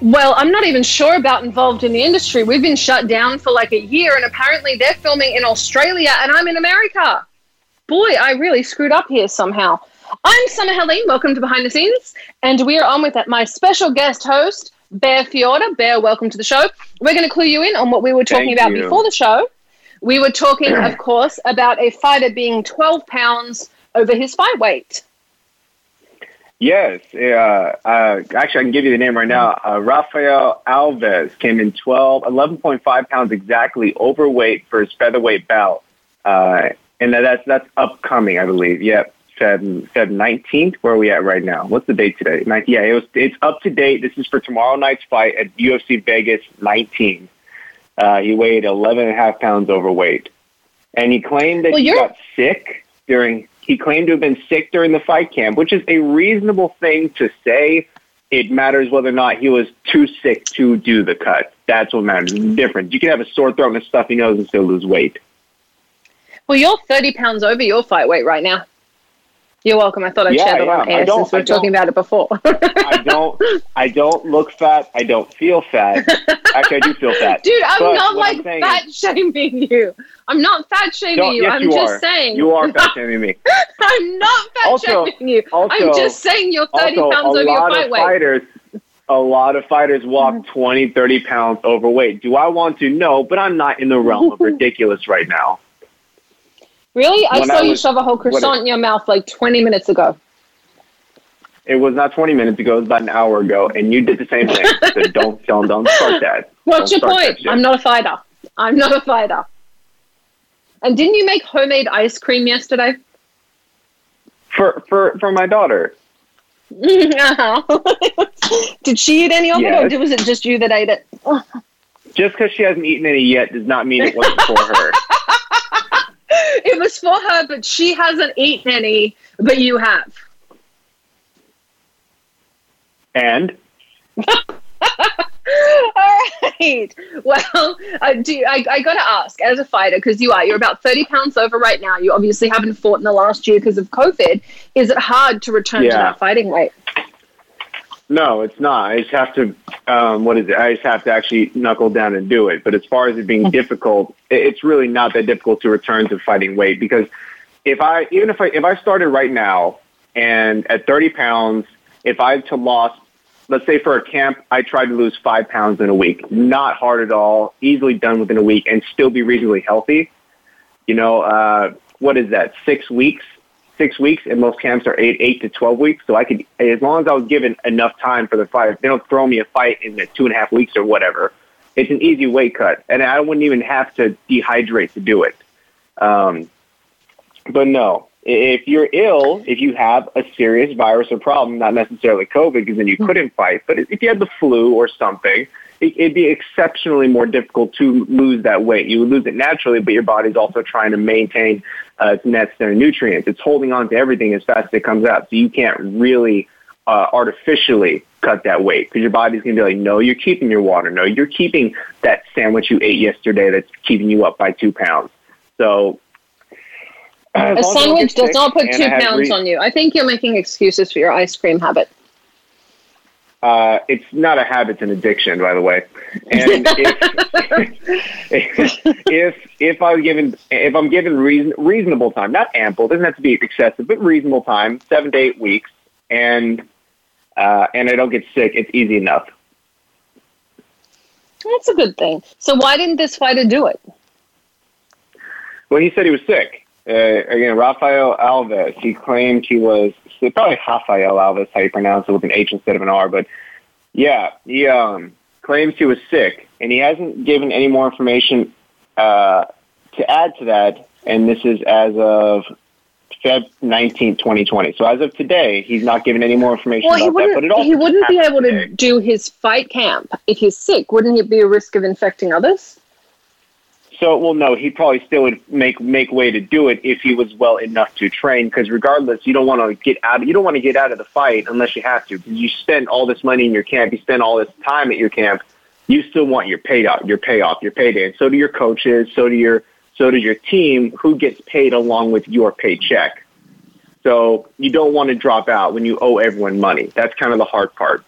Well, I'm not even sure about involved in the industry. We've been shut down for like a year, and apparently they're filming in Australia, and I'm in America. Boy, I really screwed up here somehow. I'm Summer Helene. Welcome to Behind the Scenes, and we are on with my special guest host, Bear Fiorda. Bear, welcome to the show. We're going to clue you in on what we were talking Thank about you. before the show. We were talking, of course, about a fighter being 12 pounds over his fight weight. Yes. Uh, uh, actually, I can give you the name right now. Uh, Rafael Alves came in 12, 11.5 pounds exactly overweight for his featherweight bout. Uh, and that- that's that's upcoming, I believe. Yep. Feb, Feb 19th. Where are we at right now? What's the date today? 19, yeah, it was, it's up to date. This is for tomorrow night's fight at UFC Vegas 19. Uh, he weighed 11 and a half pounds overweight. And he claimed that Well, he got sick during, he claimed to have been sick during the fight camp, which is a reasonable thing to say. It matters whether or not he was too sick to do the cut. That's what matters. It's different. You can have a sore throat and a stuffy nose and still lose weight. Well, you're 30 pounds over your fight weight right now. You're welcome. I thought I'd Yeah, share that yeah. on air since we I were talking about it before. I don't, I don't look fat. I don't feel fat. Actually, I do feel fat. Dude, I'm But not I'm like saying fat shaming you. I'm not fat shaming you. yes, I'm you just are. saying. You are fat shaming me. I'm not fat Also- shaming you. I'm just saying you're 30 also, pounds over your fight weight. Mm-hmm. fighters, a lot of fighters walk 20, 30 pounds overweight. Do I want to? No, but I'm not in the realm of ridiculous right now. Really? I saw I you shove a whole croissant in your mouth like 20 minutes ago. It was not 20 minutes ago. It was about an hour ago, and you did the same thing. so don't, don't, don't start that. What's Don't your point? I'm not a fighter. I'm not a fighter. And didn't you make homemade ice cream yesterday? For, for, for my daughter. Uh-huh. Did she eat any of it, Yes. or was it just you that ate it? Just because she hasn't eaten any yet does not mean it wasn't for her. It was for her, but she hasn't eaten any, but you have. And All right. Well, uh, do I, I got to ask, as a fighter, because you are, you're about 30 pounds over right now. You obviously haven't fought in the last year because of COVID. Is it hard to return to that fighting weight? No, it's not. I just have to. Um, what is it? I just have to actually knuckle down and do it. But as far as it being difficult, it's really not that difficult to return to fighting weight because if I even if I if I started right now and at 30 pounds, if I had to lost, let's say for a camp, I tried to lose five pounds in a week. Not hard at all. Easily done within a week and still be reasonably healthy. You know, uh, what is that? Six weeks six weeks, and most camps are eight, eight to twelve weeks. So I could, as long as I was given enough time for the fight, they don't throw me a fight in the two and a half weeks or whatever. It's an easy weight cut, and I wouldn't even have to dehydrate to do it. Um, but no, if you're ill, if you have a serious virus or problem, not necessarily COVID, because then you couldn't fight, but if you had the flu or something, it'd be exceptionally more difficult to lose that weight. You would lose it naturally, but your body's also trying to maintain uh, its necessary nutrients. It's holding on to everything as fast as it comes out, so you can't really uh, artificially cut that weight because your body's going to be like, no, you're keeping your water. No, you're keeping that sandwich you ate yesterday that's keeping you up by two pounds. So A sandwich does not put two pounds on you. I think you're making excuses for your ice cream habit. Uh, it's not a habit; it's an addiction, by the way. And if if if I was given if I'm given reason, reasonable time, not ample, doesn't have to be excessive, but reasonable time, seven to eight weeks, and uh, and I don't get sick, it's easy enough. That's a good thing. So why didn't this fighter do it? Well, he said he was sick. Uh, again, Rafael Alves. He claimed he was probably Rafael Alves, how you pronounce it, with an H instead of an R. But yeah, he um, claims he was sick, and he hasn't given any more information uh, to add to that, and this is as of Feb 19, 2020. So as of today, he's not given any more information Well, he about that. But wouldn't. He wouldn't be able to do his fight camp if he's sick. Wouldn't he be a risk of infecting others? So, well, no, he probably still would make make way to do it if he was well enough to train. Because regardless, you don't want to get out. You don't want to get out of the fight unless you have to. You spend all this money in your camp, you spend all this time at your camp. You still want your payout, your payoff, your payday. And so do your coaches. So do your so does your team, who gets paid along with your paycheck. So you don't want to drop out when you owe everyone money. That's kind of the hard part.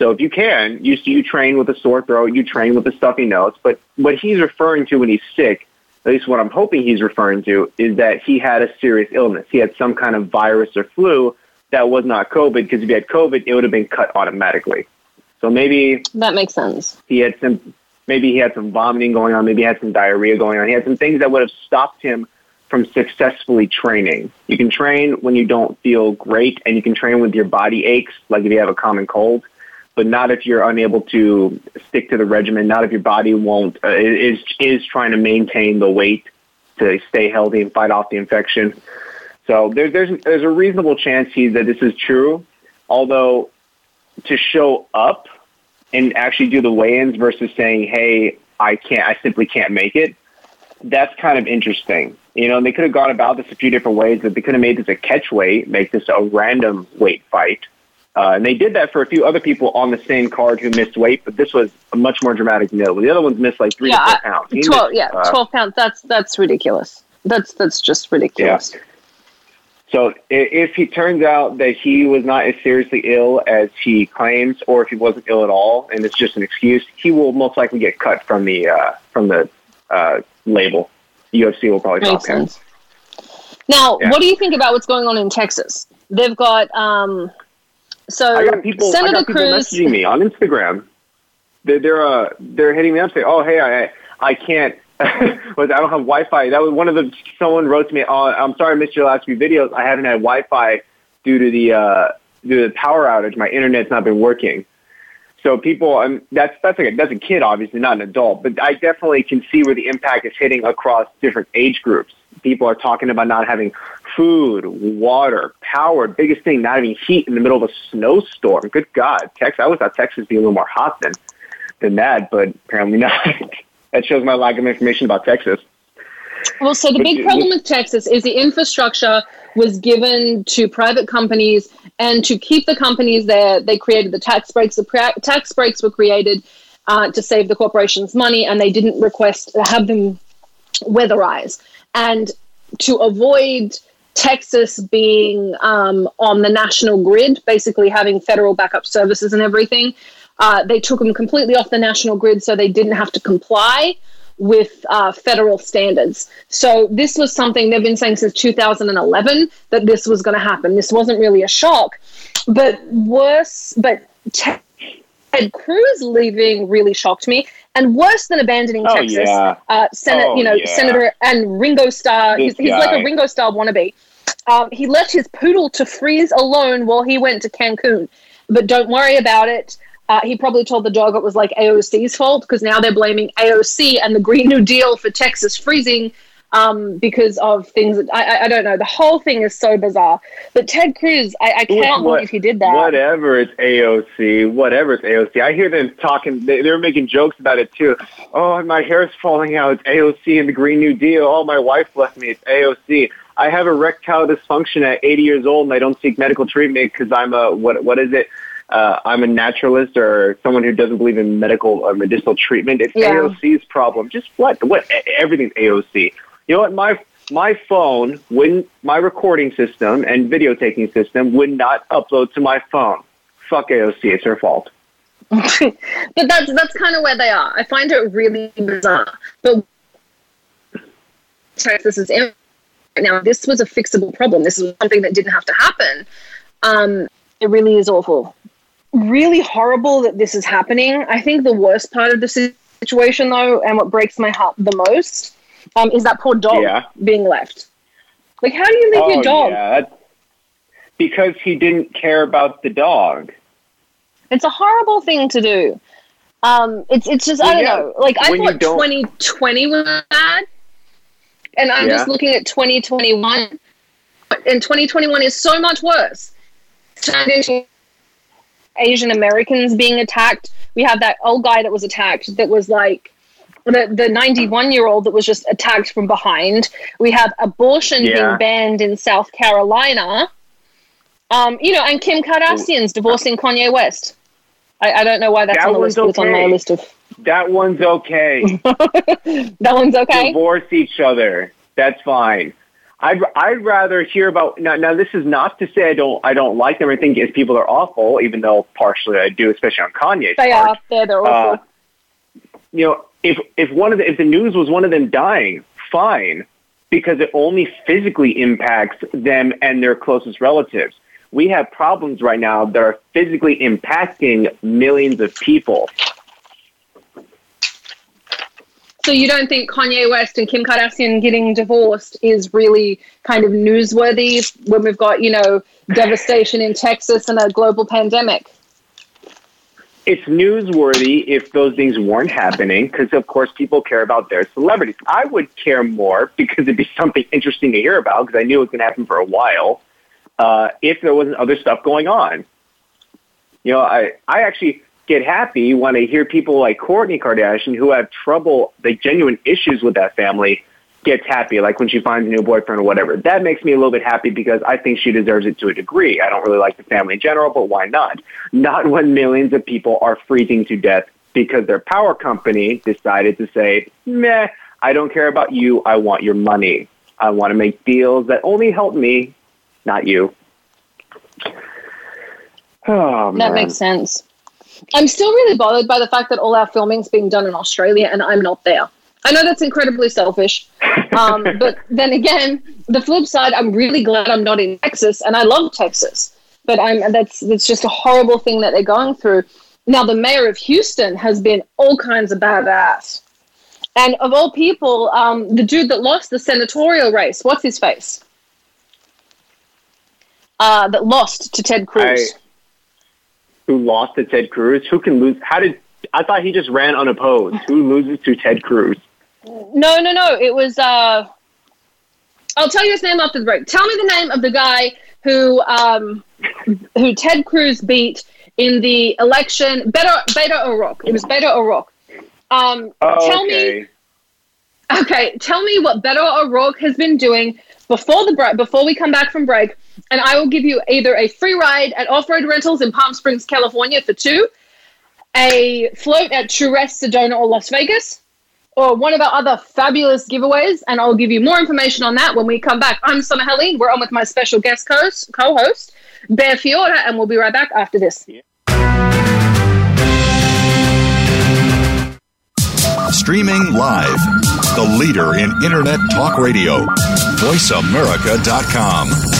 So if you can, you you train with a sore throat, you train with a stuffy nose. But what he's referring to when he's sick, at least what I'm hoping he's referring to, is that he had a serious illness. He had some kind of virus or flu that was not COVID. Because if he had COVID, it would have been cut automatically. So maybe That makes sense. he had some maybe he had some vomiting going on, maybe he had some diarrhea going on. He had some things that would have stopped him from successfully training. You can train when you don't feel great and you can train with your body aches, like if you have a common cold, but not if you're unable to stick to the regimen, not if your body won't uh, is is trying to maintain the weight to stay healthy and fight off the infection. So there's there's there's a reasonable chance he, that this is true, although to show up and actually do the weigh-ins versus saying, "Hey, I can't, I simply can't make it." That's kind of interesting. You know, and they could have gone about this a few different ways. But they could have made this a catch weight, make this a random weight fight, uh, and they did that for a few other people on the same card who missed weight. But this was a much more dramatic no. The other ones missed like three Yeah, to four pounds. He Twelve. missed, Yeah, uh, twelve pounds. That's that's ridiculous. That's that's just ridiculous. Yeah. So if he turns out that he was not as seriously ill as he claims, or if he wasn't ill at all and it's just an excuse, he will most likely get cut from the uh, from the uh, label. UFC will probably Makes drop him. sense. Now, Yeah. what do you think about what's going on in Texas? They've got um, so I got people. Senator I got people Cruz. messaging me on Instagram. They're they're uh, they're hitting me up saying, "Oh, hey, I I can't. was I don't have Wi-Fi." That was one of the someone wrote to me. Oh, I'm sorry, I missed your last few videos. I haven't had Wi-Fi due to the uh, due to the power outage. My internet's not been working. So people, um, that's that's like a, that's a kid, obviously not an adult, but I definitely can see where the impact is hitting across different age groups. People are talking about not having food, water, power. Biggest thing, not having heat in the middle of a snowstorm. Good God, Texas! I always thought Texas would be a little more hot than than that, but apparently not. that shows my lack of information about Texas. Well, so the big problem with Texas is the infrastructure was given to private companies, and to keep the companies there, they created the tax breaks. The tax breaks were created uh, to save the corporations money, and they didn't request have them weatherize. And to avoid Texas being um, on the national grid, basically having federal backup services and everything, uh, they took them completely off the national grid so they didn't have to comply with uh, federal standards. So this was something they've been saying since 2011 that this was going to happen. This wasn't really a shock, but worse. But Ted Cruz leaving really shocked me, and worse than abandoning Oh, Texas, yeah. uh, Senate, Oh, you know, yeah. Senator and Ringo Starr. This He's, he's like a Ringo Starr wannabe. Um, he left his poodle to freeze alone while he went to Cancun. But don't worry about it. Uh, he probably told the dog it was like AOC's fault because now they're blaming AOC and the Green New Deal for Texas freezing um, because of things that I, I, I don't know. The whole thing is so bizarre. But Ted Cruz, I, I can't What- believe he did that. Whatever it's AOC, whatever it's AOC. I hear them talking. They, they're making jokes about it too. Oh, my hair's falling out. It's AOC and the Green New Deal. Oh, my wife left me. It's AOC. I have erectile dysfunction at 80 years old, and I don't seek medical treatment because I'm a what? What is it? Uh, I'm a naturalist or someone who doesn't believe in medical or medicinal treatment. It's Yeah. AOC's problem. Just what? What? Everything's AOC. You know what? My my phone wouldn't, my recording system and video taking system would not upload to my phone. Fuck AOC, it's her fault. but that's that's kind of where they are. I find it really bizarre. But Texas is in now. This was a fixable problem. This is something that didn't have to happen. Um, it really is awful. Really horrible that this is happening. I think the worst part of the situation, though, and what breaks my heart the most, um, is that poor dog Yeah. being left. Like, how do you leave your dog? Oh, yeah, because he didn't care about the dog. It's a horrible thing to do. Um, it's it's just I don't yeah, know. Like I when thought 2020 was bad. and I'm Yeah. just looking at 2021, and 2021 is so much worse. Turned into Asian Americans being attacked. We have that old guy that was attacked that was like the the 91 year old that was just attacked from behind. We have abortion Yeah. being banned in South Carolina. Um, you know, and Kim Kardashian's divorcing Kanye West. I, I don't know why that's That on the list, but it's on my list of. That one's okay. That one's okay. Divorce each other. That's fine. I'd I'd rather hear about now. Now this is not to say I don't I don't like them or think his people are awful, even though partially I do, especially on Kanye's They part. are. They're, they're awful. Uh, you know, if if one of the, if the news was one of them dying, fine, because it only physically impacts them and their closest relatives. We have problems right now that are physically impacting millions of people. So you don't think Kanye West and Kim Kardashian getting divorced is really kind of newsworthy when we've got, you know, devastation in Texas and a global pandemic? It's newsworthy if those things weren't happening, because of course people care about their celebrities. I would care more because it'd be something interesting to hear about because I knew it was going to happen for a while. Uh, if there wasn't other stuff going on, you know, I I actually get happy when I hear people like Kourtney Kardashian who have trouble, like genuine issues with that family, gets happy, like when she finds a new boyfriend or whatever. That makes me a little bit happy because I think she deserves it to a degree. I don't really like the family in general, but why not? Not when millions of people are freezing to death because their power company decided to say, meh, I don't care about you. I want your money. I want to make deals that only help me, not you. Oh, That makes sense. I'm still really bothered by the fact that all our filming's being done in Australia and I'm not there. I know that's incredibly selfish, um, but then again, the flip side, I'm really glad I'm not in Texas, and I love Texas. But I'm that's that's just a horrible thing that they're going through. Now, the mayor of Houston has been all kinds of badass, and of all people, um, the dude that lost the senatorial race, what's his face? Uh, that lost to Ted Cruz. who lost to Ted Cruz? Who can lose? How did I thought he just ran unopposed? Who loses to Ted Cruz? No, no, no. It was. Uh, I'll tell you his name after the break. Tell me the name of the guy who um, who Ted Cruz beat in the election. Beto Beto O'Rourke. It was Beto O'Rourke. Um, Oh, tell okay. me. Okay, tell me what Beto O'Rourke has been doing before the break. Before we come back from break, and I will give you either a free ride at Off Road Rentals in Palm Springs, California, for two, a float at True Rest Sedona or Las Vegas, or one of our other fabulous giveaways, and I'll give you more information on that when we come back. I'm Summer Helene. We're on with my special guest co-host, Bear Fiorda, and we'll be right back after this. Streaming live. The leader in Internet talk radio. VoiceAmerica.com.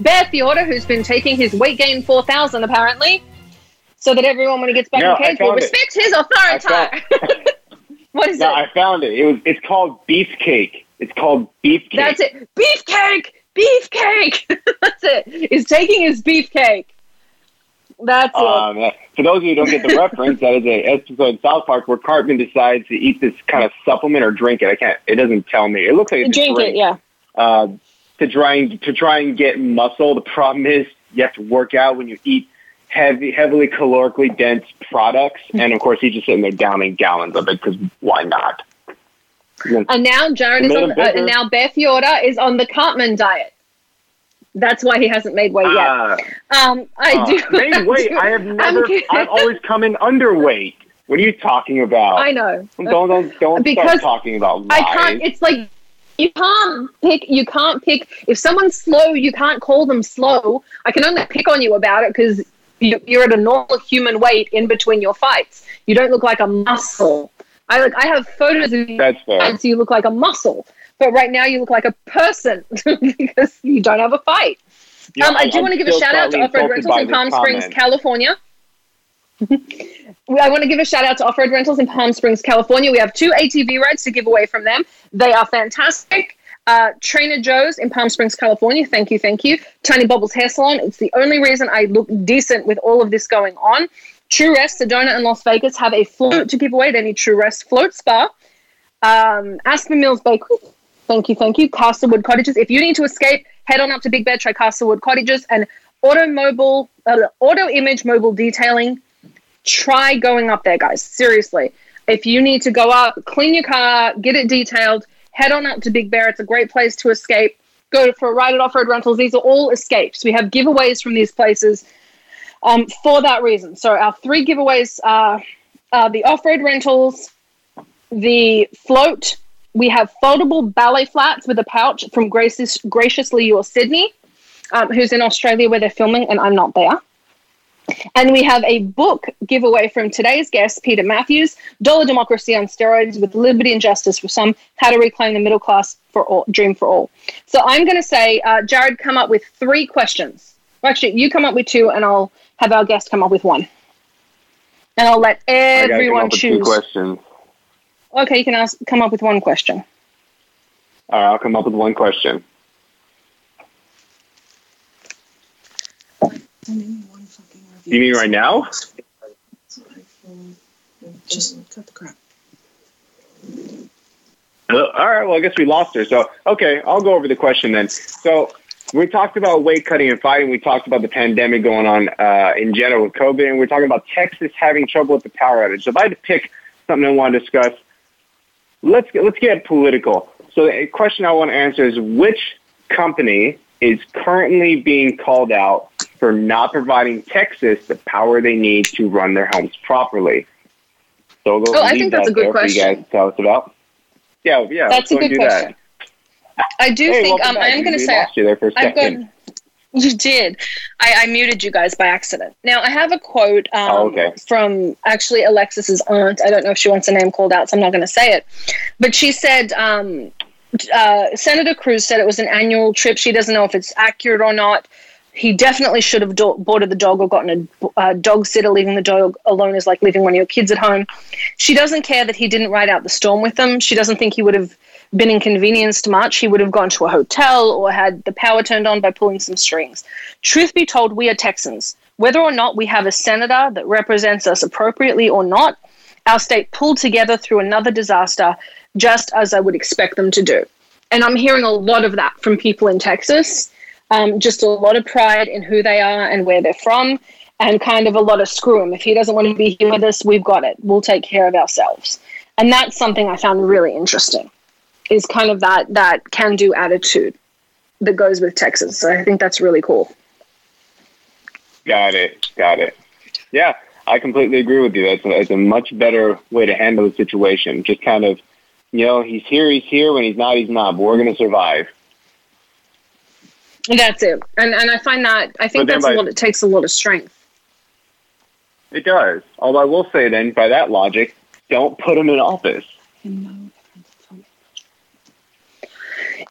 Bear Fiorda, who's been taking his weight gain 4,000 apparently, so that everyone, when he gets back No, in cage, will found it. respect his authority. what is No, it? I found it. It was. It's called beefcake. It's called beefcake. That's it. Beefcake! Beefcake! That's it. He's taking his beefcake. That's it. Um, for those of you who don't get the reference, that is a episode in South Park where Cartman decides to eat this kind of supplement or drink it. I can't. It doesn't tell me. It looks like it's a Drink drink. it, yeah. Uh, to try and to try and get muscle. The problem is you have to work out when you eat heavy, heavily calorically dense products, and of course he's just sitting there downing gallons of it because why not? And now Jared is on, uh, and now Bear Fiorda is on the Cartman diet. That's why he hasn't made weight yet. Ah, Um, I uh, do. made weight. I have never. I've always come in underweight. What are you talking about? I know. Don't don't don't Because start talking about lies. I can't. It's like you can't pick. You can't pick. If someone's slow, you can't call them slow. I can only pick on you about it because you, you're at a normal human weight in between your fights. You don't look like a muscle. I like. I have photos of you, That's fair. so you look like a muscle. But right now you look like a person because you don't have a fight. Yeah, um, I do I'm want to give a shout out to Off-Road Rentals in Palm Springs. California. I want to give a shout out to Off-Road Rentals in Palm Springs, California. We have two ATV rides to give away from them. They are fantastic. Uh, Trainer Joe's in Palm Springs, California. Thank you, thank you. Tiny Bubbles Hair Salon. It's the only reason I look decent with all of this going on. True Rest, Sedona, and Las Vegas have a float to give away at any True Rest float spa. Um, Aspen Mills Bakery. Thank you, thank you. Castlewood Cottages. If you need to escape, head on up to Big Bear, try Castlewood Cottages and Automobile, uh, Auto Image Mobile Detailing. Try going up there, guys. Seriously. If you need to go up, clean your car, get it detailed, head on up to Big Bear. It's a great place to escape. Go for a ride at Off Road Rentals. These are all escapes. We have giveaways from these places um, for that reason. So our three giveaways are the Off Road Rentals, the float. We have foldable ballet flats with a pouch from Gracious, Graciously Yours Sydney, um, who's in Australia where they're filming, and I'm not there. And we have a book giveaway from today's guest, Peter Mathews, Dollar Democracy on Steroids with Liberty and Justice for Some, How to Reclaim the Middle Class for all, Dream for All. So I'm going to say, uh, Jared, come up with three questions. Well, actually, you come up with two, and I'll have our guest come up with one. And I'll let I come everyone up with two choose. questions. Okay, you can ask, come up with one question. All right, I'll come up with one question. You mean right now? Just cut the crap. All right, well, I guess we lost her. So, okay, I'll go over the question then. So, we talked about weight cutting and fighting. We talked about the pandemic going on uh, in general with COVID, and we're talking about Texas having trouble with the power outage. So, if I had to pick something I want to discuss, let's get, let's get political. So, the question I want to answer is which company is currently being called out for not providing Texas the power they need to run their homes properly? So, Oh, I think that's that a good for you question. guys tell us about. Yeah, yeah. That's a good do that. question. I do Hey, think um, I am going to say you there for a second. got. You did. I, I muted you guys by accident. Now I have a quote um, Oh, okay. from actually Alexis's aunt. I don't know if she wants a name called out, so I'm not going to say it. But she said um, uh, Senator Cruz said it was an annual trip. She doesn't know if it's accurate or not. He definitely should have do- boarded the dog or gotten a uh, dog sitter. Leaving the dog alone is like leaving one of your kids at home. She doesn't care that he didn't ride out the storm with them. She doesn't think he would have been inconvenienced much, he would have gone to a hotel or had the power turned on by pulling some strings. Truth be told, we are Texans. Whether or not we have a senator that represents us appropriately or not, our state pulled together through another disaster just as I would expect them to do. And I'm hearing a lot of that from people in Texas. Um, just a lot of pride in who they are and where they're from, and kind of a lot of screw him. If he doesn't want to be here with us, we've got it. We'll take care of ourselves. And that's something I found really interesting, is kind of that that can do attitude that goes with Texas. So I think that's really cool. Got it. Got it. Yeah, I completely agree with you. That's a, that's a much better way to handle the situation. Just kind of, you know, he's here, he's here. When he's not, he's not. But we're going to survive. That's it. And and I find that I think that's by, a lot. It takes a lot of strength. It does. Although I will say, then, by that logic, don't put him in office.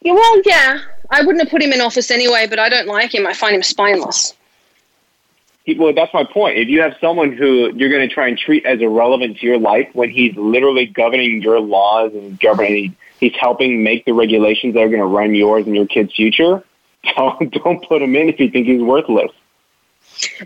Yeah, well, yeah, I wouldn't have put him in office anyway, but I don't like him. I find him spineless well, that's my point. If you have someone who you're going to try and treat as irrelevant to your life when he's literally governing your laws and governing, he's helping make the regulations that are going to run yours and your kid's future, don't, don't put him in if you think he's worthless.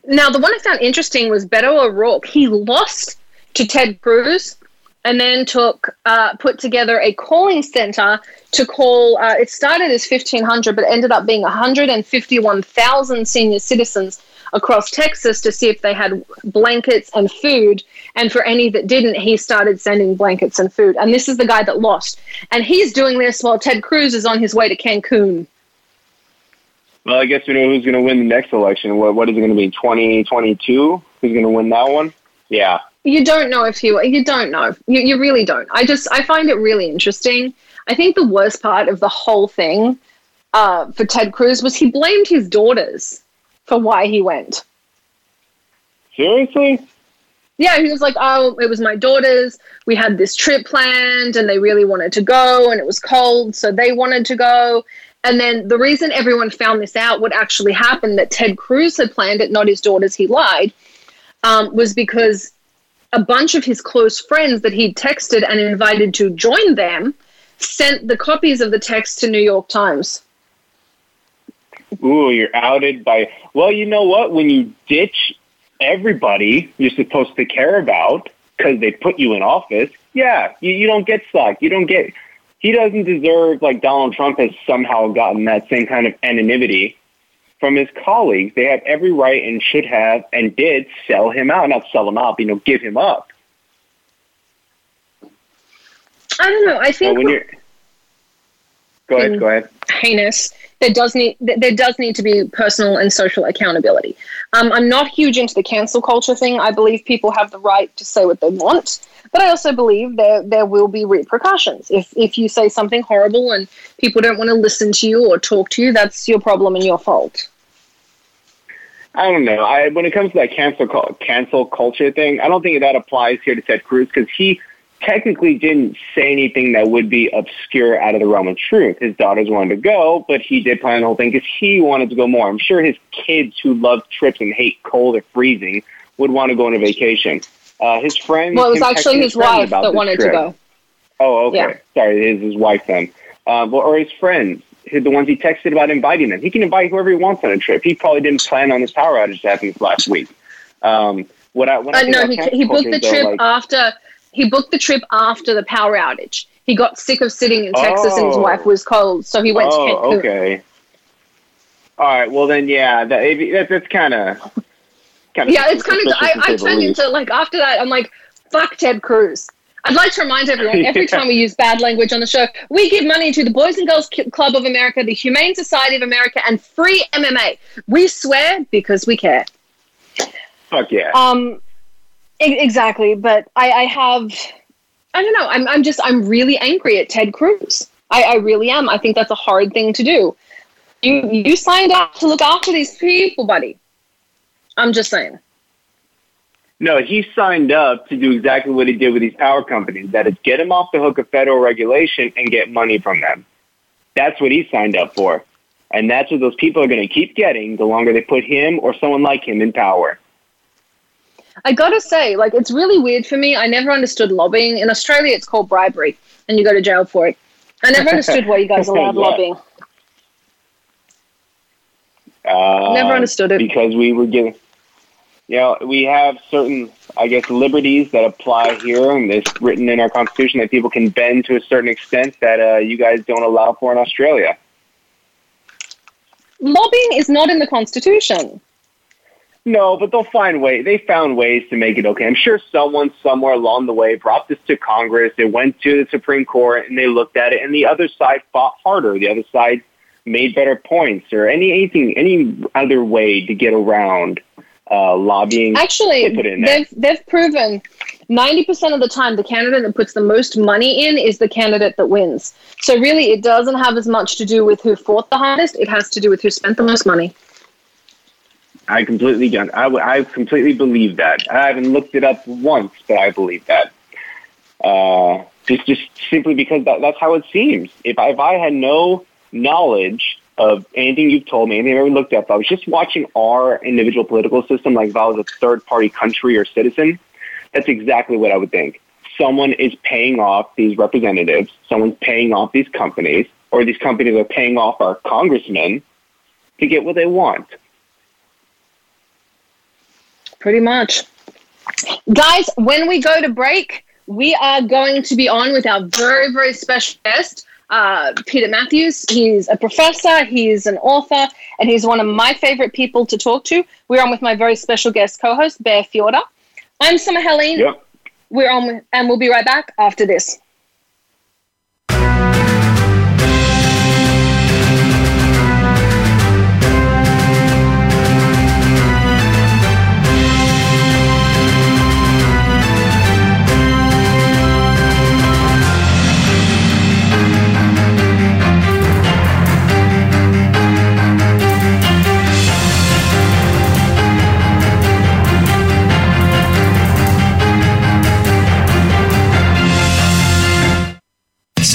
Now, the one I found interesting was Beto O'Rourke. He lost to Ted Cruz and then took uh, put together a calling center to call. Uh, it started as fifteen hundred, but ended up being one hundred and fifty one thousand senior citizens across Texas to see if they had blankets and food. And for any that didn't, he started sending blankets and food. And this is the guy that lost. And he's doing this while Ted Cruz is on his way to Cancun. Well, I guess we know who's going to win the next election. What, what is it going to be? 2022? Who's going to win that one? Yeah. You don't know if you, you don't know. You, you really don't. I just, I find it really interesting. I think the worst part of the whole thing uh, for Ted Cruz was he blamed his daughters for why he went. Seriously? Yeah, he was like, oh, it was my daughters. We had this trip planned and they really wanted to go and it was cold, so they wanted to go. And then the reason everyone found this out, what actually happened, that Ted Cruz had planned it, not his daughters, he lied, um, was because a bunch of his close friends that he'd texted and invited to join them sent the copies of the text to New York Times ooh, you're outed by, well, you know what? When you ditch everybody you're supposed to care about because they put you in office, yeah, you, you don't get stuck. You don't get, he doesn't deserve, like Donald Trump has somehow gotten that same kind of anonymity from his colleagues. They have every right and should have and did sell him out, not sell him out, but, you know, give him up. I don't know. I think. Well, when you're, go ahead, go ahead. Heinous there does need there does need to be personal and social accountability. Um, I'm not huge into the cancel culture thing. I believe people have the right to say what they want, but I also believe there there will be repercussions if if you say something horrible and people don't want to listen to you or talk to you. That's your problem and your fault. I don't know. I when it comes to that cancel cancel culture thing, I don't think that applies here to Ted Cruz because he technically didn't say anything that would be obscure out of the realm of truth. His daughters wanted to go, but he did plan the whole thing because he wanted to go more. I'm sure his kids who love trips and hate cold or freezing would want to go on a vacation. Uh, his friends. Well, it was actually his wife that wanted trip. to go. Oh, okay. Yeah. Sorry, his his wife then. Uh, well, or his friends, the ones he texted about inviting them. He can invite whoever he wants on a trip. He probably didn't plan on this power outage to happen last week. Um, what I, what uh, no, he, he booked the trip like, after he booked the trip after the power outage. He got sick of sitting in Texas oh. and his oh. wife was cold, so he went oh, to Cancun. Okay. All right. Well, then, yeah, that, that that's kind of. Yeah, it's kind of. I, I turned into like after that. I'm like, fuck Ted Cruz. I'd like to remind everyone every time we use bad language on the show, we give money to the Boys and Girls Club of America, the Humane Society of America, and Free MMA. We swear because we care. Fuck yeah. Um, Exactly, but I, I have, I don't know. I'm, I'm just, I'm really angry at Ted Cruz. I, I really am. I think that's a hard thing to do. You, you signed up to look after these people, buddy. I'm just saying. No, he signed up to do exactly what he did with these power companies. That is, get him off the hook of federal regulation and get money from them. That's what he signed up for, and that's what those people are going to keep getting the longer they put him or someone like him in power. I gotta say, like, it's really weird for me. I never understood lobbying. In Australia, it's called bribery, and you go to jail for it. I never understood why you guys allowed Yeah. lobbying. Uh, Never understood it. because we were given. You know, we have certain, I guess, liberties that apply here, and it's written in our constitution that people can bend to a certain extent that uh, you guys don't allow for in Australia. Lobbying is not in the Constitution. No, but they'll find way. They found ways to make it okay. I'm sure someone somewhere along the way brought this to Congress. It went to the Supreme Court, and they looked at it, and the other side fought harder. The other side made better points, or any anything, any other way to get around uh, lobbying. Actually, They put it in there. they've they've proven ninety percent of the time the candidate that puts the most money in is the candidate that wins. So really, it doesn't have as much to do with who fought the hardest. It has to do with who spent the most money. I completely get. I completely believe that. I haven't looked it up once, but I believe that. Uh, just just simply because that, that's how it seems. If I, if I had no knowledge of anything you've told me, anything I've ever looked up, I was just watching our individual political system, like if I was a third party country or citizen, that's exactly what I would think. Someone is paying off these representatives. Someone's paying off these companies, or these companies are paying off our congressmen to get what they want. Pretty much. Guys, when we go to break, we are going to be on with our very, very special guest, uh, Peter Mathews. He's a professor, he's an author, and he's one of my favorite people to talk to. We're on with my very special guest co host, Bear Fiorda. I'm Summer Helene. Yep. We're on, with, and we'll be right back after this.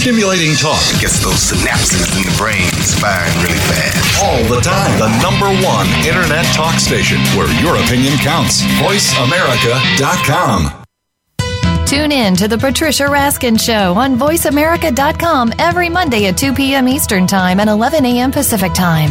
Stimulating talk Gets those synapses in the brain firing really fast. all the time. The number one internet talk station where your opinion counts. VoiceAmerica.com. Tune in to the Patricia Raskin Show on VoiceAmerica.com every Monday at 2 p.m. Eastern Time and 11 a.m. Pacific Time.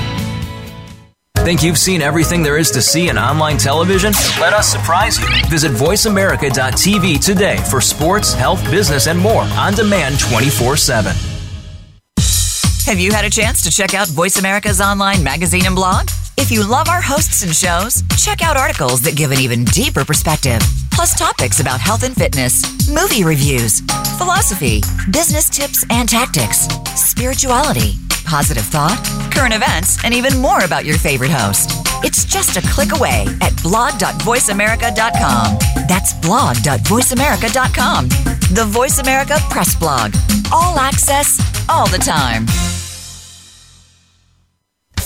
Think you've seen everything there is to see in online television? Let us surprise you. Visit VoiceAmerica.tv today for sports, health, business, and more on demand 24 7. Have you had a chance to check out Voice America's online magazine and blog? If you love our hosts and shows, check out articles that give an even deeper perspective, plus topics about health and fitness, movie reviews, philosophy, business tips and tactics, spirituality, positive thought, current events, and even more about your favorite host. It's just a click away at blog.voiceamerica.com. That's blog.voiceamerica.com. The Voice America Press Blog. All access, all the time.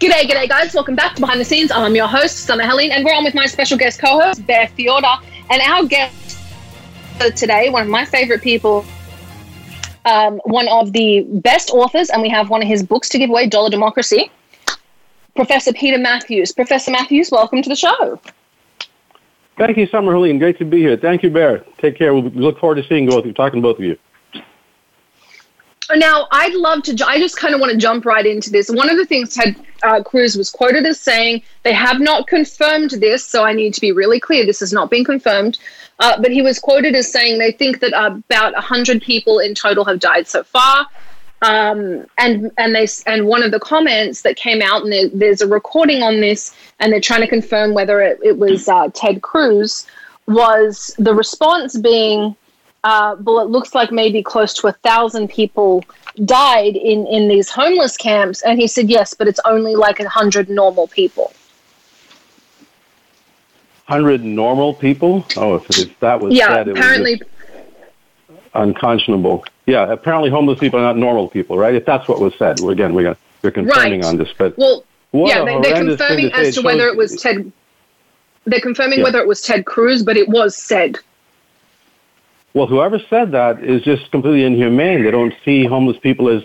G'day, g'day, guys. Welcome back to Behind the Scenes. I'm your host, Summer Helene, and we're on with my special guest co host, Bear Fiorda. And our guest today, one of my favorite people, um, one of the best authors, and we have one of his books to give away, Dollar Democracy, Professor Peter Mathews. Professor Mathews, welcome to the show. Thank you, Summer Helene. Great to be here. Thank you, Bear. Take care. We look forward to seeing both of you, talking to both of you. Now, I'd love to. I just kind of want to jump right into this. One of the things Ted uh, Cruz was quoted as saying, "They have not confirmed this, so I need to be really clear. This has not been confirmed." Uh, but he was quoted as saying they think that about hundred people in total have died so far. Um, and and they and one of the comments that came out, and there, there's a recording on this, and they're trying to confirm whether it, it was uh, Ted Cruz. Was the response being? Uh, well, it looks like maybe close to a thousand people died in in these homeless camps. And he said, yes, but it's only like a hundred normal people. Hundred normal people? Oh, if, if that was yeah, apparently unconscionable. Yeah, apparently homeless people are not normal people, right? If that's what was said, well, again, we're we're confirming right. on this, but well, yeah, they, are confirming as to whether it was Ted. They're confirming yeah. whether it was Ted Cruz, but it was said. Well, whoever said that is just completely inhumane. They don't see homeless people as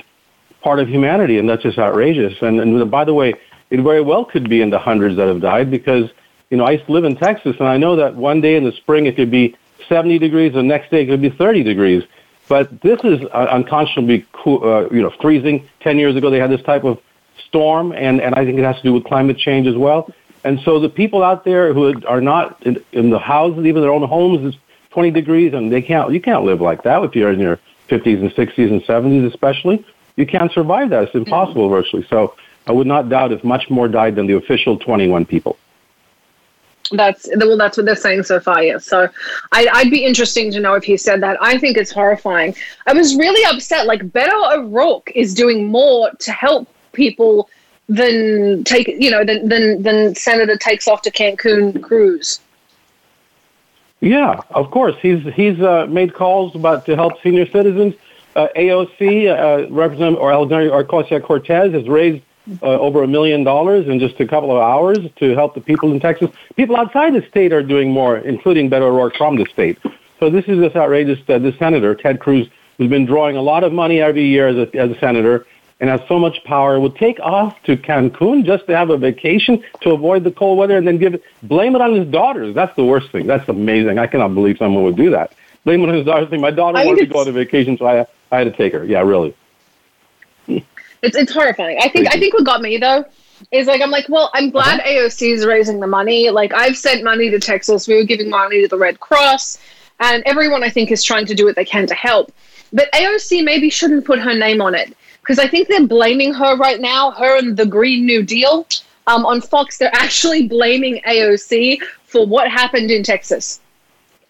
part of humanity, and that's just outrageous. And, and by the way, it very well could be in the hundreds that have died because, you know, I used to live in Texas, and I know that one day in the spring it could be 70 degrees, the next day it could be 30 degrees. But this is uh, unconscionably, cool, uh, you know, freezing. Ten years ago, they had this type of storm, and, and I think it has to do with climate change as well. And so the people out there who are not in, in the houses, even their own homes, 20 degrees, and they can't. You can't live like that if you're in your 50s and 60s and 70s, especially. You can't survive that. It's impossible, virtually. So I would not doubt if much more died than the official 21 people. That's well. That's what they're saying so far. Yes. So, I, I'd be interesting to know if he said that. I think it's horrifying. I was really upset. Like Beto O'Rourke is doing more to help people than take you know than than, than Senator takes off to Cancun cruise. Yeah, of course. He's he's uh, made calls about to help senior citizens. Uh, AOC, uh, Representative or Alexandria Cortez, has raised uh, over a million dollars in just a couple of hours to help the people in Texas. People outside the state are doing more, including Beto O'Rourke from the state. So this is this outrageous. Uh, this senator, Ted Cruz, who's been drawing a lot of money every year as a, as a senator, and has so much power would take off to Cancun just to have a vacation to avoid the cold weather and then give it, blame it on his daughters. That's the worst thing. That's amazing. I cannot believe someone would do that. Blame it on his daughters. My daughter wanted to go on a vacation, so I, I had to take her. Yeah, really. It's it's horrifying. I think I think what got me though is like I'm like, well, I'm glad uh-huh. AOC is raising the money. Like I've sent money to Texas. We were giving money to the Red Cross, and everyone I think is trying to do what they can to help. But AOC maybe shouldn't put her name on it because I think they're blaming her right now, her and the Green New Deal. Um, on Fox, they're actually blaming AOC for what happened in Texas.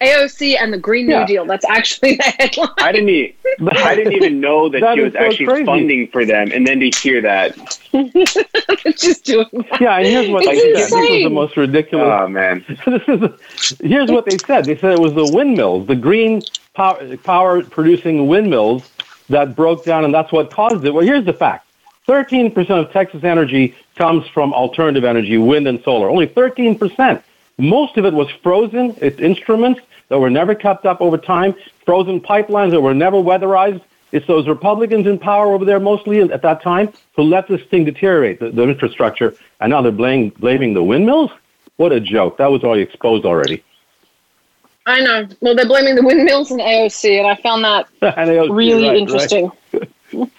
AOC and the Green yeah. New Deal. That's actually the headline. I didn't even, I didn't even know that, that she was so actually crazy. funding for them, and then to hear that, just doing that. Yeah, and here's what it's they said. This is the most ridiculous. Oh man! Here's what they said. They said it was the windmills, the green power, power producing windmills that broke down, and that's what caused it. Well, here's the fact 13% of Texas energy comes from alternative energy, wind and solar. Only 13%. Most of it was frozen. It's instruments that were never kept up over time, frozen pipelines that were never weatherized. It's those Republicans in power over there mostly at that time who let this thing deteriorate, the, the infrastructure, and now they're blaming, blaming the windmills? What a joke. That was already exposed already. I know. Well, they're blaming the windmills and AOC, and I found that AOC, really right, interesting. Right.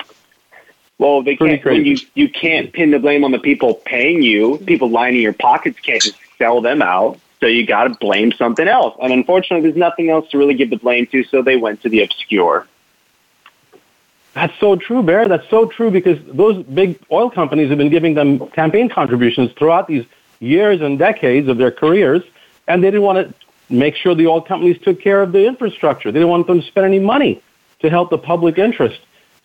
well, they can't. When you you can't pin the blame on the people paying you. People lining your pockets can't just sell them out. So you got to blame something else. And unfortunately, there's nothing else to really give the blame to. So they went to the obscure. That's so true, Bear. That's so true because those big oil companies have been giving them campaign contributions throughout these years and decades of their careers, and they didn't want to make sure the oil companies took care of the infrastructure. They didn't want them to spend any money to help the public interest.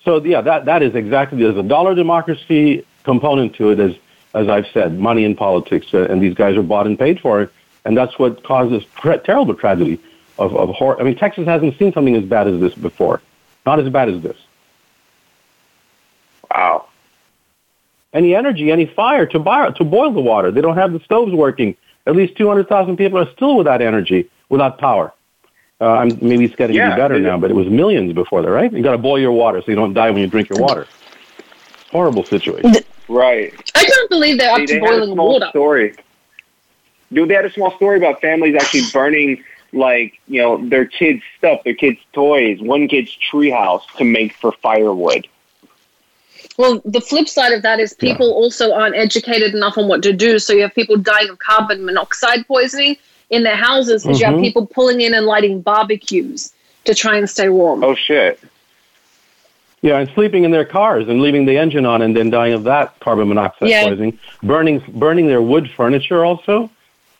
So yeah, that, that is exactly, there's a dollar democracy component to it, as, as I've said, money in politics, uh, and these guys are bought and paid for it. And that's what causes tra- terrible tragedy of, of horror. I mean, Texas hasn't seen something as bad as this before. Not as bad as this. Wow. Any energy, any fire to, buy, to boil the water. They don't have the stoves working at least 200,000 people are still without energy, without power. Uh, I'm maybe it's getting yeah, better now, but it was millions before that, right? You got to boil your water so you don't die when you drink your water. Horrible situation. Right. I can't believe they're up to boiling water. Story. Dude, they had a small story about families actually burning like you know their kids' stuff, their kids' toys, one kid's treehouse to make for firewood. Well, the flip side of that is people yeah. also aren't educated enough on what to do. So you have people dying of carbon monoxide poisoning in their houses because mm-hmm. you have mm-hmm. people pulling in and lighting barbecues to try and stay warm. Oh shit. Yeah, and sleeping in their cars and leaving the engine on and then dying of that carbon monoxide yeah. poisoning. Burning burning their wood furniture also.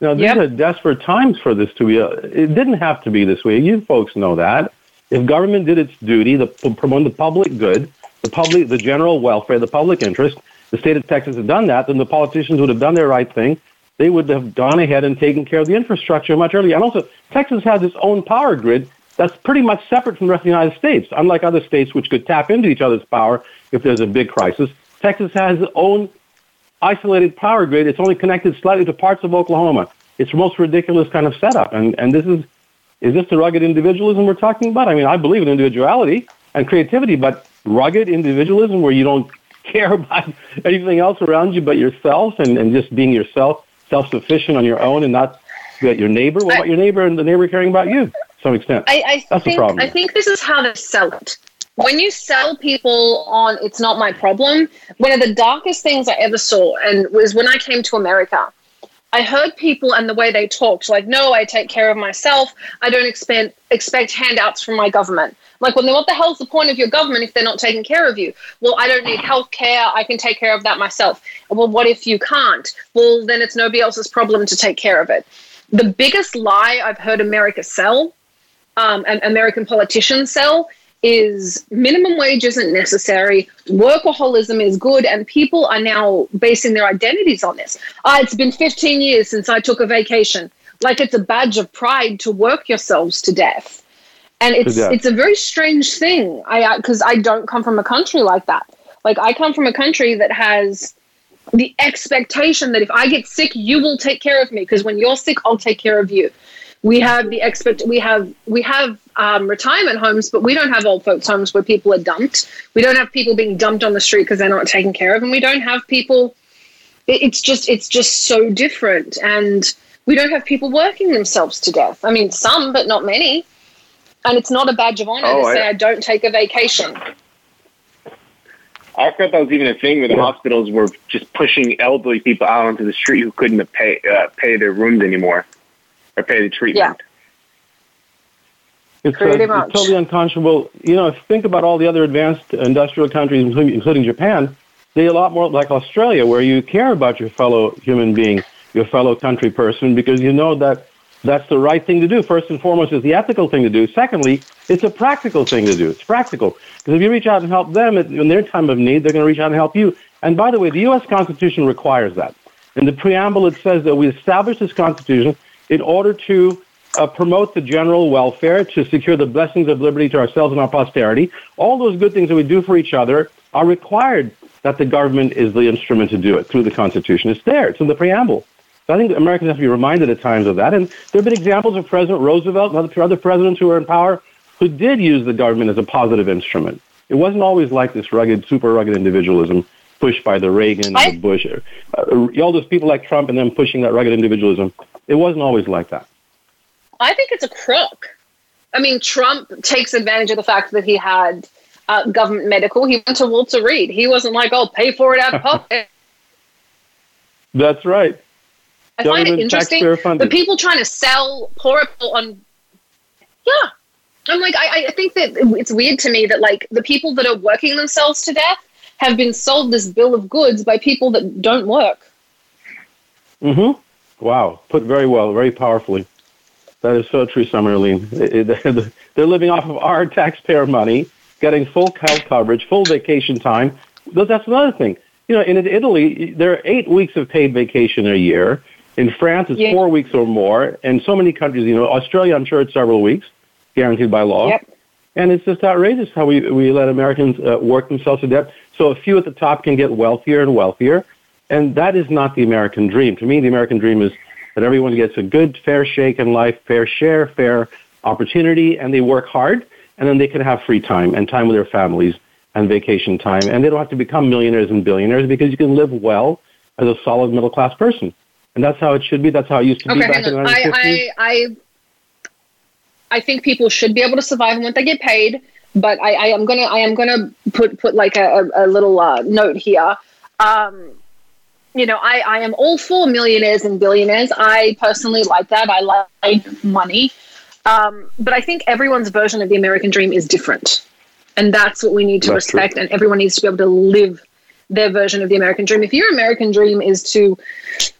Now these yep. are desperate times for this to be. A, it didn't have to be this way. You folks know that. If government did its duty, to promote the public good, the public, the general welfare, the public interest, the state of Texas had done that, then the politicians would have done their right thing. They would have gone ahead and taken care of the infrastructure much earlier. And also, Texas has its own power grid that's pretty much separate from the rest of the United States. Unlike other states which could tap into each other's power if there's a big crisis, Texas has its own isolated power grid. It's only connected slightly to parts of Oklahoma. It's the most ridiculous kind of setup. And, and this is, is this the rugged individualism we're talking about? I mean, I believe in individuality and creativity, but rugged individualism where you don't care about anything else around you but yourself and, and just being yourself, self-sufficient on your own and not about your neighbor. What about your neighbor and the neighbor caring about you to some extent? I, I That's think, the problem. I think this is how they sell it. When you sell people on it's not my problem, one of the darkest things I ever saw and was when I came to America I heard people and the way they talked, like, no, I take care of myself. I don't expect expect handouts from my government. Like, well, then what the hell's the point of your government if they're not taking care of you? Well, I don't need health care. I can take care of that myself. Well, what if you can't? Well, then it's nobody else's problem to take care of it. The biggest lie I've heard America sell, um, and American politicians sell, is minimum wage isn't necessary, workaholism is good, and people are now basing their identities on this. Ah, it's been 15 years since I took a vacation. Like it's a badge of pride to work yourselves to death. And it's yeah. it's a very strange thing. I because uh, I don't come from a country like that. Like I come from a country that has the expectation that if I get sick, you will take care of me because when you're sick, I'll take care of you we have the expect we have we have um, retirement homes but we don't have old folks homes where people are dumped. We don't have people being dumped on the street because they're not taken care of and we don't have people it's just it's just so different and we don't have people working themselves to death. I mean some but not many. And it's not a badge of honor oh, to say I, I don't take a vacation. I thought that was even a thing where the hospitals were just pushing elderly people out onto the street who couldn't pay uh, pay their rooms anymore or pay the treatment. Yeah. It's, uh, it's totally unconscionable. You know, if you think about all the other advanced industrial countries, including, including Japan, they're a lot more like Australia, where you care about your fellow human being, your fellow country person, because you know that that's the right thing to do. First and foremost, is the ethical thing to do. Secondly, it's a practical thing to do. It's practical. Because if you reach out and help them in their time of need, they're going to reach out and help you. And by the way, the U.S. Constitution requires that. In the preamble, it says that we establish this Constitution in order to uh, promote the general welfare, to secure the blessings of liberty to ourselves and our posterity. All those good things that we do for each other are required that the government is the instrument to do it through the Constitution. It's there. It's in the preamble. So I think Americans have to be reminded at times of that. And there have been examples of President Roosevelt and other, other presidents who were in power who did use the government as a positive instrument. It wasn't always like this rugged, super rugged individualism pushed by the Reagan and the Bush. Uh, all those people like Trump and them pushing that rugged individualism it wasn't always like that. I think it's a crook. I mean, Trump takes advantage of the fact that he had uh, government medical. He went to Walter Reed. He wasn't like, "Oh, pay for it out of pocket." That's right. I government find it interesting the people trying to sell poor people on. Yeah, I'm like, I, I think that it's weird to me that like the people that are working themselves to death have been sold this bill of goods by people that don't work. Mm-hmm. Wow, put very well, very powerfully. That is so true, Summerlene. They're living off of our taxpayer money, getting full health coverage, full vacation time. That's another thing. You know, in Italy, there are eight weeks of paid vacation a year. In France, it's yeah. four weeks or more. And so many countries, you know, Australia, I'm sure it's several weeks, guaranteed by law. Yep. And it's just outrageous how we, we let Americans uh, work themselves to death. So a few at the top can get wealthier and wealthier, and that is not the American dream. To me, the American dream is that everyone gets a good, fair shake in life, fair share, fair opportunity, and they work hard, and then they can have free time and time with their families and vacation time. And they don't have to become millionaires and billionaires because you can live well as a solid middle class person. And that's how it should be. That's how it used to okay, be back in the 1950s. I, I, I think people should be able to survive on what they get paid. But I, I am gonna I am gonna put put like a, a, a little uh, note here. Um, you know, I, I am all for millionaires and billionaires. I personally like that. I like money. Um, but I think everyone's version of the American dream is different. And that's what we need to That's true. respect. And everyone needs to be able to live their version of the American dream. If your American dream is to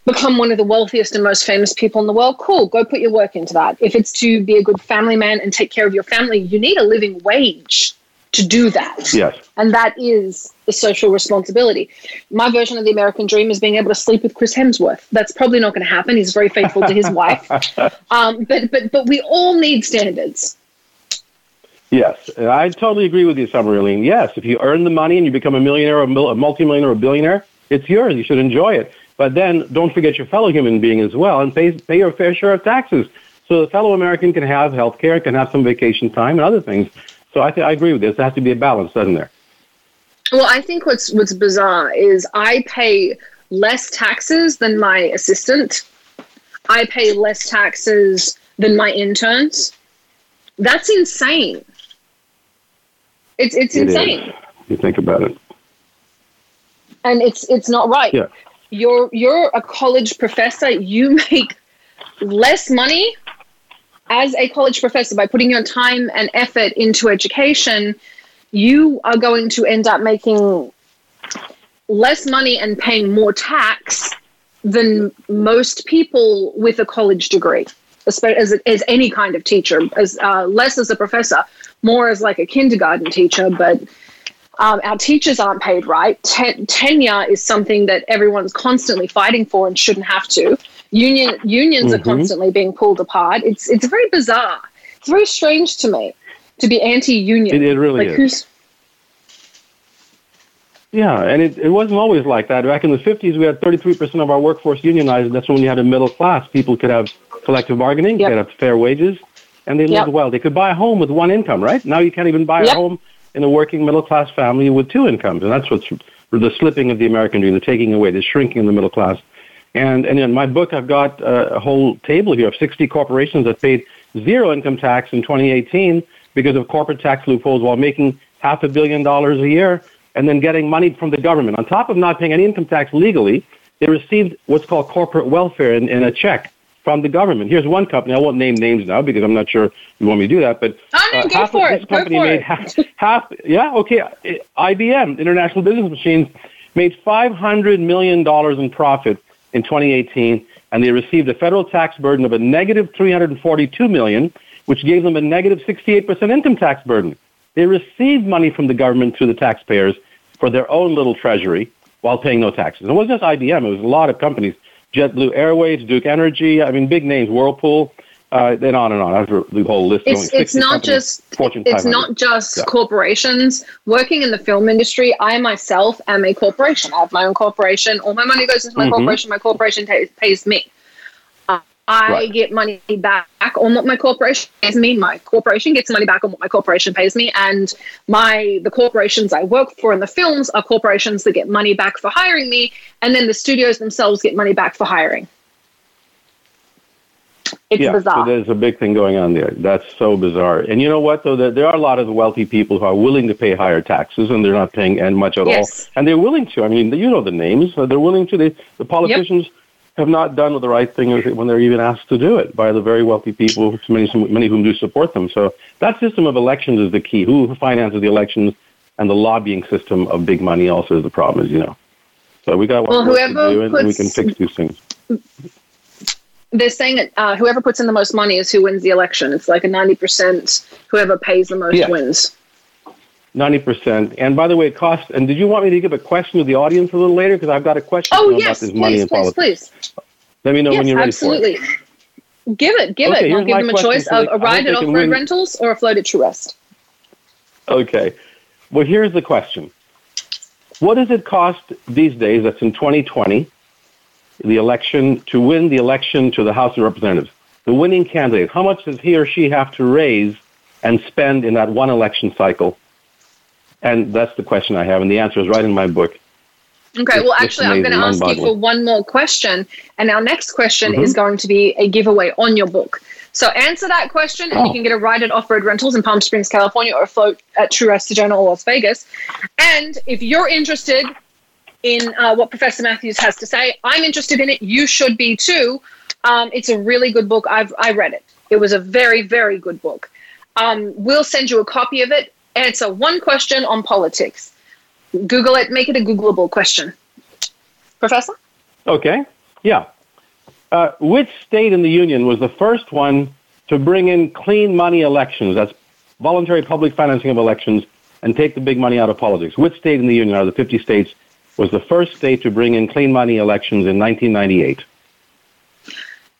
become one of the wealthiest and most famous people in the world, cool, go put your work into that. If it's to be a good family man and take care of your family, you need a living wage to do that. Yes. And that is the social responsibility. My version of the American dream is being able to sleep with Chris Hemsworth. That's probably not going to happen. He's very faithful to his wife. Um, but but but we all need standards. Yes, and I totally agree with you, Summerlene. Yes, if you earn the money and you become a millionaire, or a multimillionaire, or a billionaire, it's yours. You should enjoy it. But then don't forget your fellow human being as well, and pay pay your fair share of taxes, so the fellow American can have health care, can have some vacation time, and other things. So I th- I agree with this. There has to be a balance, doesn't there? Well, I think what's what's bizarre is I pay less taxes than my assistant. I pay less taxes than my interns. That's insane. It's it's It is. insane. You think about it. and it's it's not right. Yeah. You're you're a college professor. You make less money as a college professor by putting your time and effort into education. You are going to end up making less money and paying more tax than most people with a college degree, as, as any kind of teacher, as uh, less as a professor, more as like a kindergarten teacher, but um, our teachers aren't paid right. Ten- tenure is something that everyone's constantly fighting for and shouldn't have to. Union unions are Mhm. constantly being pulled apart. It's it's very bizarre. It's very strange to me to be anti-union. It- it really like is. Yeah, and it, it wasn't always like that. Back in the 50s, we had 33% of our workforce unionized. and That's when you had a middle class. People could have collective bargaining, Yep. could have fair wages, and they lived Yep. well. They could buy a home with one income, right? Now you can't even buy Yep. a home in a working middle class family with two incomes. And that's what's the slipping of the American dream, the taking away, the shrinking of the middle class. And, and in my book, I've got uh, a whole table here of 60 corporations that paid zero income tax in 2018 because of corporate tax loopholes while making half a billion dollars a year and then getting money from the government. On top of not paying any income tax legally, they received what's called corporate welfare in, in a check from the government. Here's one company. I won't name names now because I'm not sure you want me to do that. But go half of this company made half, half. Yeah, okay. uh, IBM, International Business Machines, made 500 million dollars in profit in 2018, and they received a federal tax burden of a negative 342 million, which gave them a negative 68% income tax burden. They received money from the government through the taxpayers for their own little treasury while paying no taxes. It wasn't just IBM; it was a lot of companies: JetBlue Airways, Duke Energy. I mean, big names, Whirlpool. Uh, then on and on. After the whole list. it's it's not companies, just Fortune it's not just Yeah. corporations working in the film industry i myself am a corporation i have my own corporation all my money goes into my Mhm. corporation my corporation ta- pays me Uh, i Right. get money back on what my corporation pays me my corporation gets money back on what my corporation pays me and my the corporations i work for in the films are corporations that get money back for hiring me and then the studios themselves get money back for hiring it's yeah, bizarre So there's a big thing going on there. That's so bizarre. And you know what, though? There, there are a lot of wealthy people who are willing to pay higher taxes, and they're not paying and much at Yes. all. And they're willing to. I mean, you know the names. They're willing to. They, the politicians have not done the right thing when they're even asked to do it by the very wealthy people, many, many of whom do support them. So that system of elections is the key. Who finances the elections and the lobbying system of big money also is the problem, as you know. So we got Well, one work to whoever do, and, and we can fix these things. They're saying that uh, whoever puts in the most money is who wins the election. It's like a ninety percent. Whoever pays the most Yeah. wins. Ninety percent. And by the way, it costs. And did you want me to give a question to the audience a little later? Because I've got a question Oh yes, about this money please, and please, politics. please. please. Let me know yes, when you're ready absolutely. for it. Give it, give Okay, it. I'll give them a choice of a ride at off-road rentals or a float at True. Okay. Well, here's the question. What does it cost these days, that's in 2020, the election, to win the election to the House of Representatives? The winning candidate, how much does he or she have to raise and spend in that one election cycle? And that's the question I have, and the answer is right in my book. Okay, well, actually, I'm going to ask you for one more question, and our next question Mhm. is going to be a giveaway on your book. So answer that question, and Oh. you can get a ride at Off Road Rentals in Palm Springs, California, or a float at True Rest Sedona or Las Vegas. And if you're interested in uh, what Professor Mathews has to say, I'm interested in it. You should be too. Um, it's a really good book. I've I read it. It was a very very good book. Um, we'll send you a copy of it. Answer one question on politics. Google it. Make it a Googleable question. Professor. Okay. Yeah. Uh, which state in the union was the first one to bring in clean money elections? That's voluntary public financing of elections and take the big money out of politics. Which state in the union out of the 50 states was the first state to bring in clean money elections in 1998?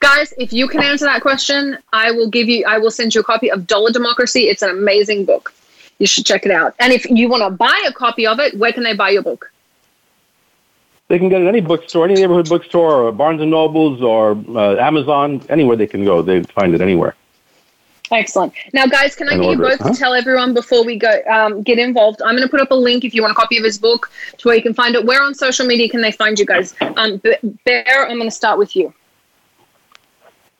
Guys, if you can answer that question, I will give you I will send you a copy of Dollar Democracy. It's an amazing book. You should check it out. And if you want to buy a copy of it, where can they buy your book? They can get it at any bookstore, any neighborhood bookstore, or Barnes and Nobles, or uh, Amazon, anywhere they can go. They find it anywhere. Excellent. Now, guys, can I get you both huh? to tell everyone before we go um, get involved? I'm going to put up a link if you want a copy of his book to where you can find it. Where on social media can they find you guys? Um, Bear, I'm going to start with you.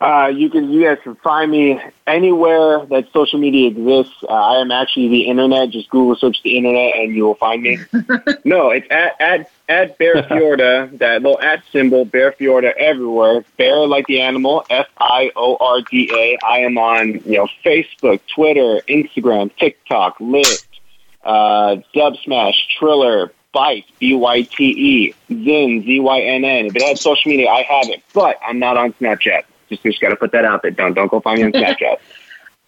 Uh, you can you guys can find me anywhere that social media exists. Uh, I am actually the internet. Just Google search the internet and you will find me. no, it's at at at Bear Fiorda. That little at symbol, Bear Fiorda, everywhere. Bear like the animal. F I O R D A. I am on you know Facebook, Twitter, Instagram, TikTok, Lit, uh, Dubsmash, Triller, Byte, B Y T E, Zynn, Z Y N N. If it has social media, I have it, but I'm not on Snapchat. Just just got to put that out there. Don't don't go find me on Snapchat.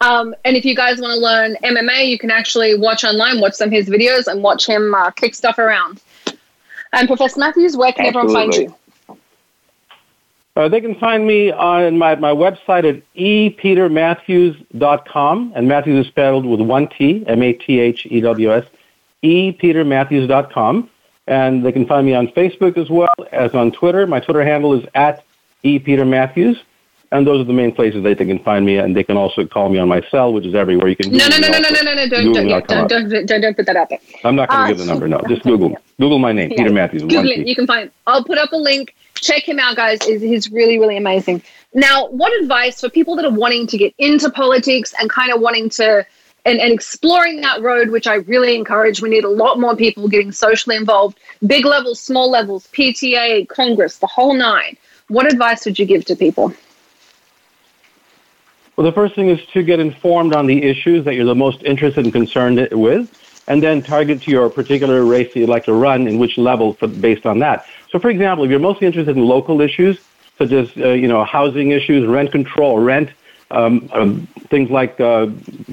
Um, and if you guys want to learn MMA, you can actually watch online, watch some of his videos, and watch him uh, kick stuff around. And Professor Mathews, where can everyone find you? Uh, they can find me on my, my website at epetermathews.com, and Mathews is spelled with one T, M-A-T-H-E-W-S, epetermathews.com. And they can find me on Facebook as well as on Twitter. My Twitter handle is at epetermathews. And those are the main places that they can find me, and they can also call me on my cell, which is everywhere. You can No, no, no, me no, no, no, no, don't, don't, me, yeah, I'll don't, don't, don't, don't put that out there. I'm not going Uh, to give the number, no. Just Google. Google my name, Yeah. Peter Mathews, Google it. You can find. I'll put up a link. Check him out, guys. Is he's really really amazing. Now, what advice for people that are wanting to get into politics and kind of wanting to and, and exploring that road, which I really encourage. We need a lot more people getting socially involved, big levels, small levels, PTA, Congress, the whole nine. What advice would you give to people? Well, the first thing is to get informed on the issues that you're the most interested and concerned with, and then target to your particular race that you'd like to run in which level for, based on that. So, for example, if you're mostly interested in local issues, such as uh, you know housing issues, rent control, rent, um, um, things like uh,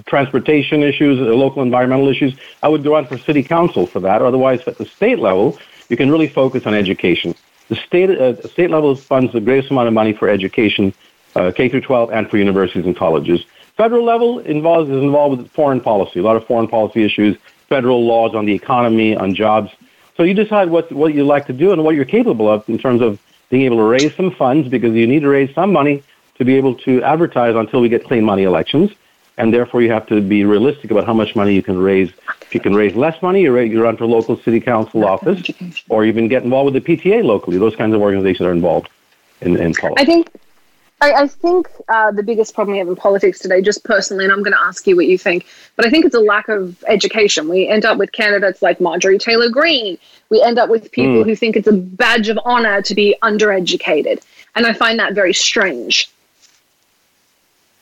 transportation issues, uh, local environmental issues, I would go on for city council for that. Otherwise, at the state level, you can really focus on education. The state uh, state level funds the greatest amount of money for education uh, K through 12 and for universities and colleges. Federal level involves is involved with foreign policy, a lot of foreign policy issues, federal laws on the economy, on jobs. So you decide what what you like to do and what you're capable of in terms of being able to raise some funds because you need to raise some money to be able to advertise until we get clean money elections, and therefore you have to be realistic about how much money you can raise. If you can raise less money, you you run for local city council office, or even get involved with the PTA locally. Those kinds of organizations are involved in, in politics. I think I, I think uh, the biggest problem we have in politics today, just personally, and I'm going to ask you what you think, but I think it's a lack of education. We end up with candidates like Marjorie Taylor Greene. We end up with people Mm. who think it's a badge of honor to be undereducated. And I find that very strange.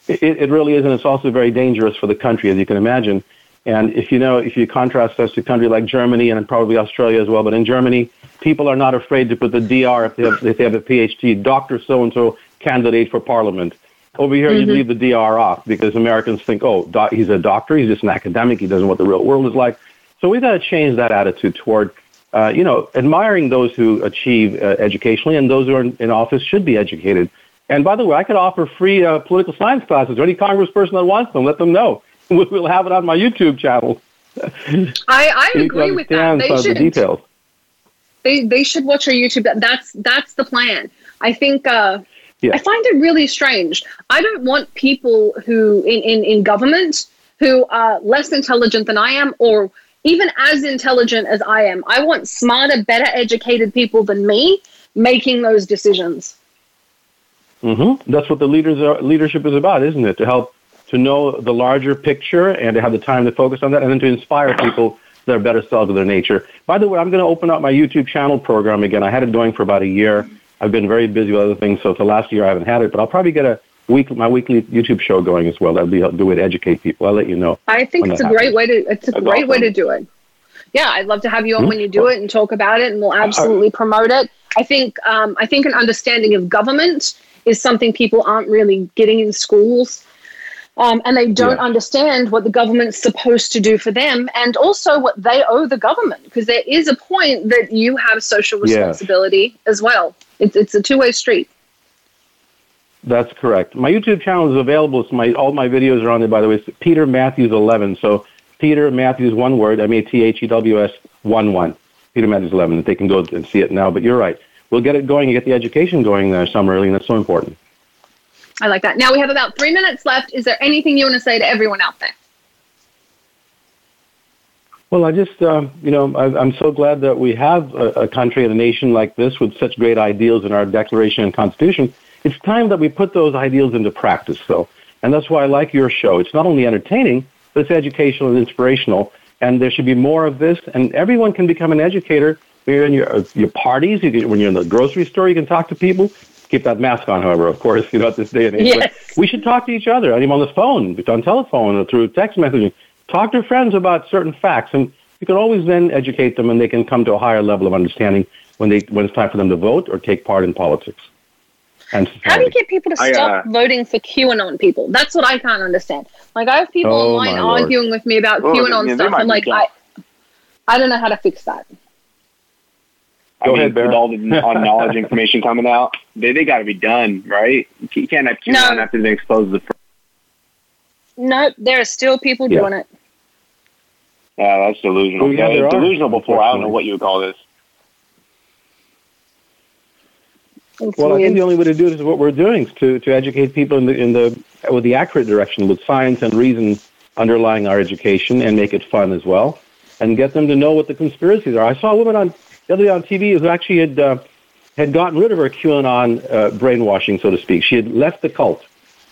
It, it really is, and it's also very dangerous for the country, as you can imagine. And if you know, if you contrast us to a country like Germany and probably Australia as well, but in Germany, people are not afraid to put the DR if they have, if they have a PhD, Doctor So and So candidate for Parliament. Over here, you Mhm. leave the DR off because Americans think, oh, doc, he's a doctor, he's just an academic, he doesn't know what the real world is like. So we've got to change that attitude toward, uh, you know, admiring those who achieve uh, educationally and those who are in, in office should be educated. And by the way, I could offer free uh, political science classes. Or any congressperson that wants them, let them know. We'll have it on my YouTube channel. I, I You agree with that. They of the should details. they they should watch our YouTube. That's that's the plan. I think uh, Yeah. I find it really strange. I don't want people who in, in, in government who are less intelligent than I am or even as intelligent as I am. I want smarter, better educated people than me making those decisions. Mm-hmm. That's what the leaders are, leadership is about, isn't it? To help to know the larger picture and to have the time to focus on that, and then to inspire people to their better selves of their nature. By the way, I'm going to open up my YouTube channel program again. I had it going for about a year. I've been very busy with other things, so for the last year I haven't had it, but I'll probably get a week my weekly YouTube show going as well. That'll be do it educate people. I'll let you know. I think it's a happens. great way to it's a That's great way to do it. Yeah, I'd love to have you on Hmm? when you do it and talk about it, and we'll absolutely promote it. I think um, I think an understanding of government is something people aren't really getting in schools. Um, and they don't Yeah. understand what the government's supposed to do for them and also what they owe the government because there is a point that you have social responsibility as well. It's, it's a two way street. That's correct. My YouTube channel is available. So my all my videos are on there. By the way, it's Peter Mathews eleven. So Peter Mathews one word M A T H E W S one one. Peter Mathews eleven. They can go and see it now. But you're right. We'll get it going and get the education going there summer early, and that's so important. I like that. Now we have about three minutes left. Is there anything you want to say to everyone out there? Well, I just, um, you know, I, I'm so glad that we have a, a country and a nation like this with such great ideals in our Declaration and Constitution. It's time that we put those ideals into practice, though. And that's why I like your show. It's not only entertaining, but it's educational and inspirational. And there should be more of this. And everyone can become an educator. When you're in your, uh, your parties, you can, when you're in the grocery store, you can talk to people. Keep that mask on, however, of course, you know, at this day and age. Yes. But we should talk to each other, even on the phone, on telephone, or through text messaging. Talk to friends about certain facts, and you can always then educate them, and they can come to a higher level of understanding when they when it's time for them to vote or take part in politics. And How do you get people to I, stop uh, voting for QAnon people? That's what I can't understand. Like I have people Oh, online arguing with me about Well, QAnon yeah, they stuff. might I'm like. I, I don't know how to fix that. I Go mean, ahead, Barrett. with all the on knowledge information coming out, they they got to be done, right? You can't have QAnon No. after they expose the. Fr- Nope, there are still people Yeah. doing it. Yeah, that's delusional. Well, yeah, Yeah, there are, delusional before. I don't know what you would call this. It's Well, I think the only way to do it is what we're doing is to, to educate people in the in the with the accurate direction, with science and reason underlying our education, and make it fun as well, and get them to know what the conspiracies are. I saw a woman on the other day on TV who actually had uh, had gotten rid of her QAnon uh, brainwashing, so to speak. She had left the cult,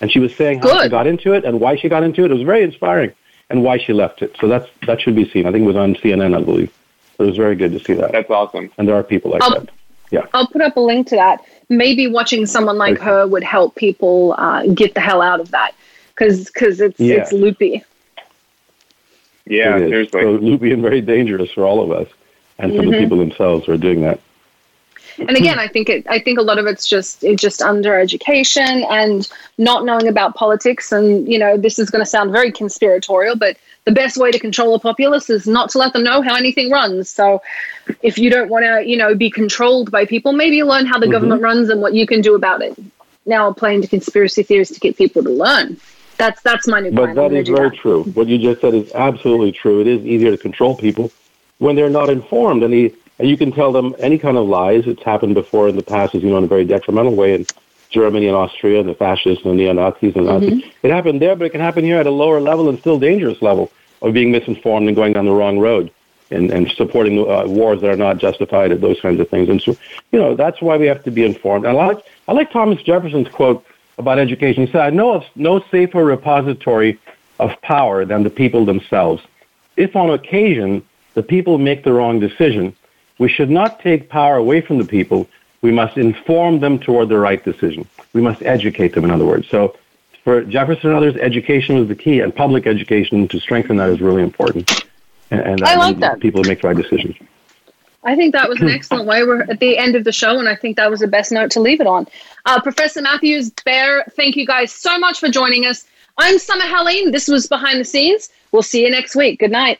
and she was saying how she got into it and why she got into it. It was very inspiring, and why she left it. So that's that should be seen. I think it was on CNN, I believe. But it was very good to see that. That's awesome. And there are people like I'll- that. Yeah. I'll put up a link to that. Maybe watching someone like Okay. her would help people uh, get the hell out of that because it's Yeah. it's loopy. Yeah, It is. seriously. So loopy and very dangerous for all of us, and for the Mhm. people themselves who are doing that. And again, I think it. I think a lot of it's just it's just under education and not knowing about politics. And you know, this is going to sound very conspiratorial, but the best way to control a populace is not to let them know how anything runs. So, if you don't want to, you know, be controlled by people, maybe learn how the Mhm. government runs and what you can do about it. Now, playing to conspiracy theories to get people to learn. That's that's my new But plan. That is very that. true. What you just said is absolutely true. It is easier to control people when they're not informed, and, the, and you can tell them any kind of lies. It's happened before in the past, as you know, in a very detrimental way in Germany and Austria, and the fascists and the neo Nazis and Nazis. It happened there, but it can happen here at a lower level and still dangerous level of being misinformed and going down the wrong road. And, and supporting uh, wars that are not justified and those kinds of things. And so, you know, that's why we have to be informed. And I like, I like Thomas Jefferson's quote about education. He said, I know of no safer repository of power than the people themselves. If on occasion the people make the wrong decision, we should not take power away from the people. We must inform them toward the right decision. We must educate them, in other words. So for Jefferson and others, education was the key, and public education to strengthen that is really important. And, and I like that. People make the right decisions. I think that was an excellent way. We're at the end of the show, and I think that was the best note to leave it on. Uh, Professor Mathews, Bear, thank you guys so much for joining us. I'm Summer Helene. This was Behind the Scenes. We'll see you next week. Good night.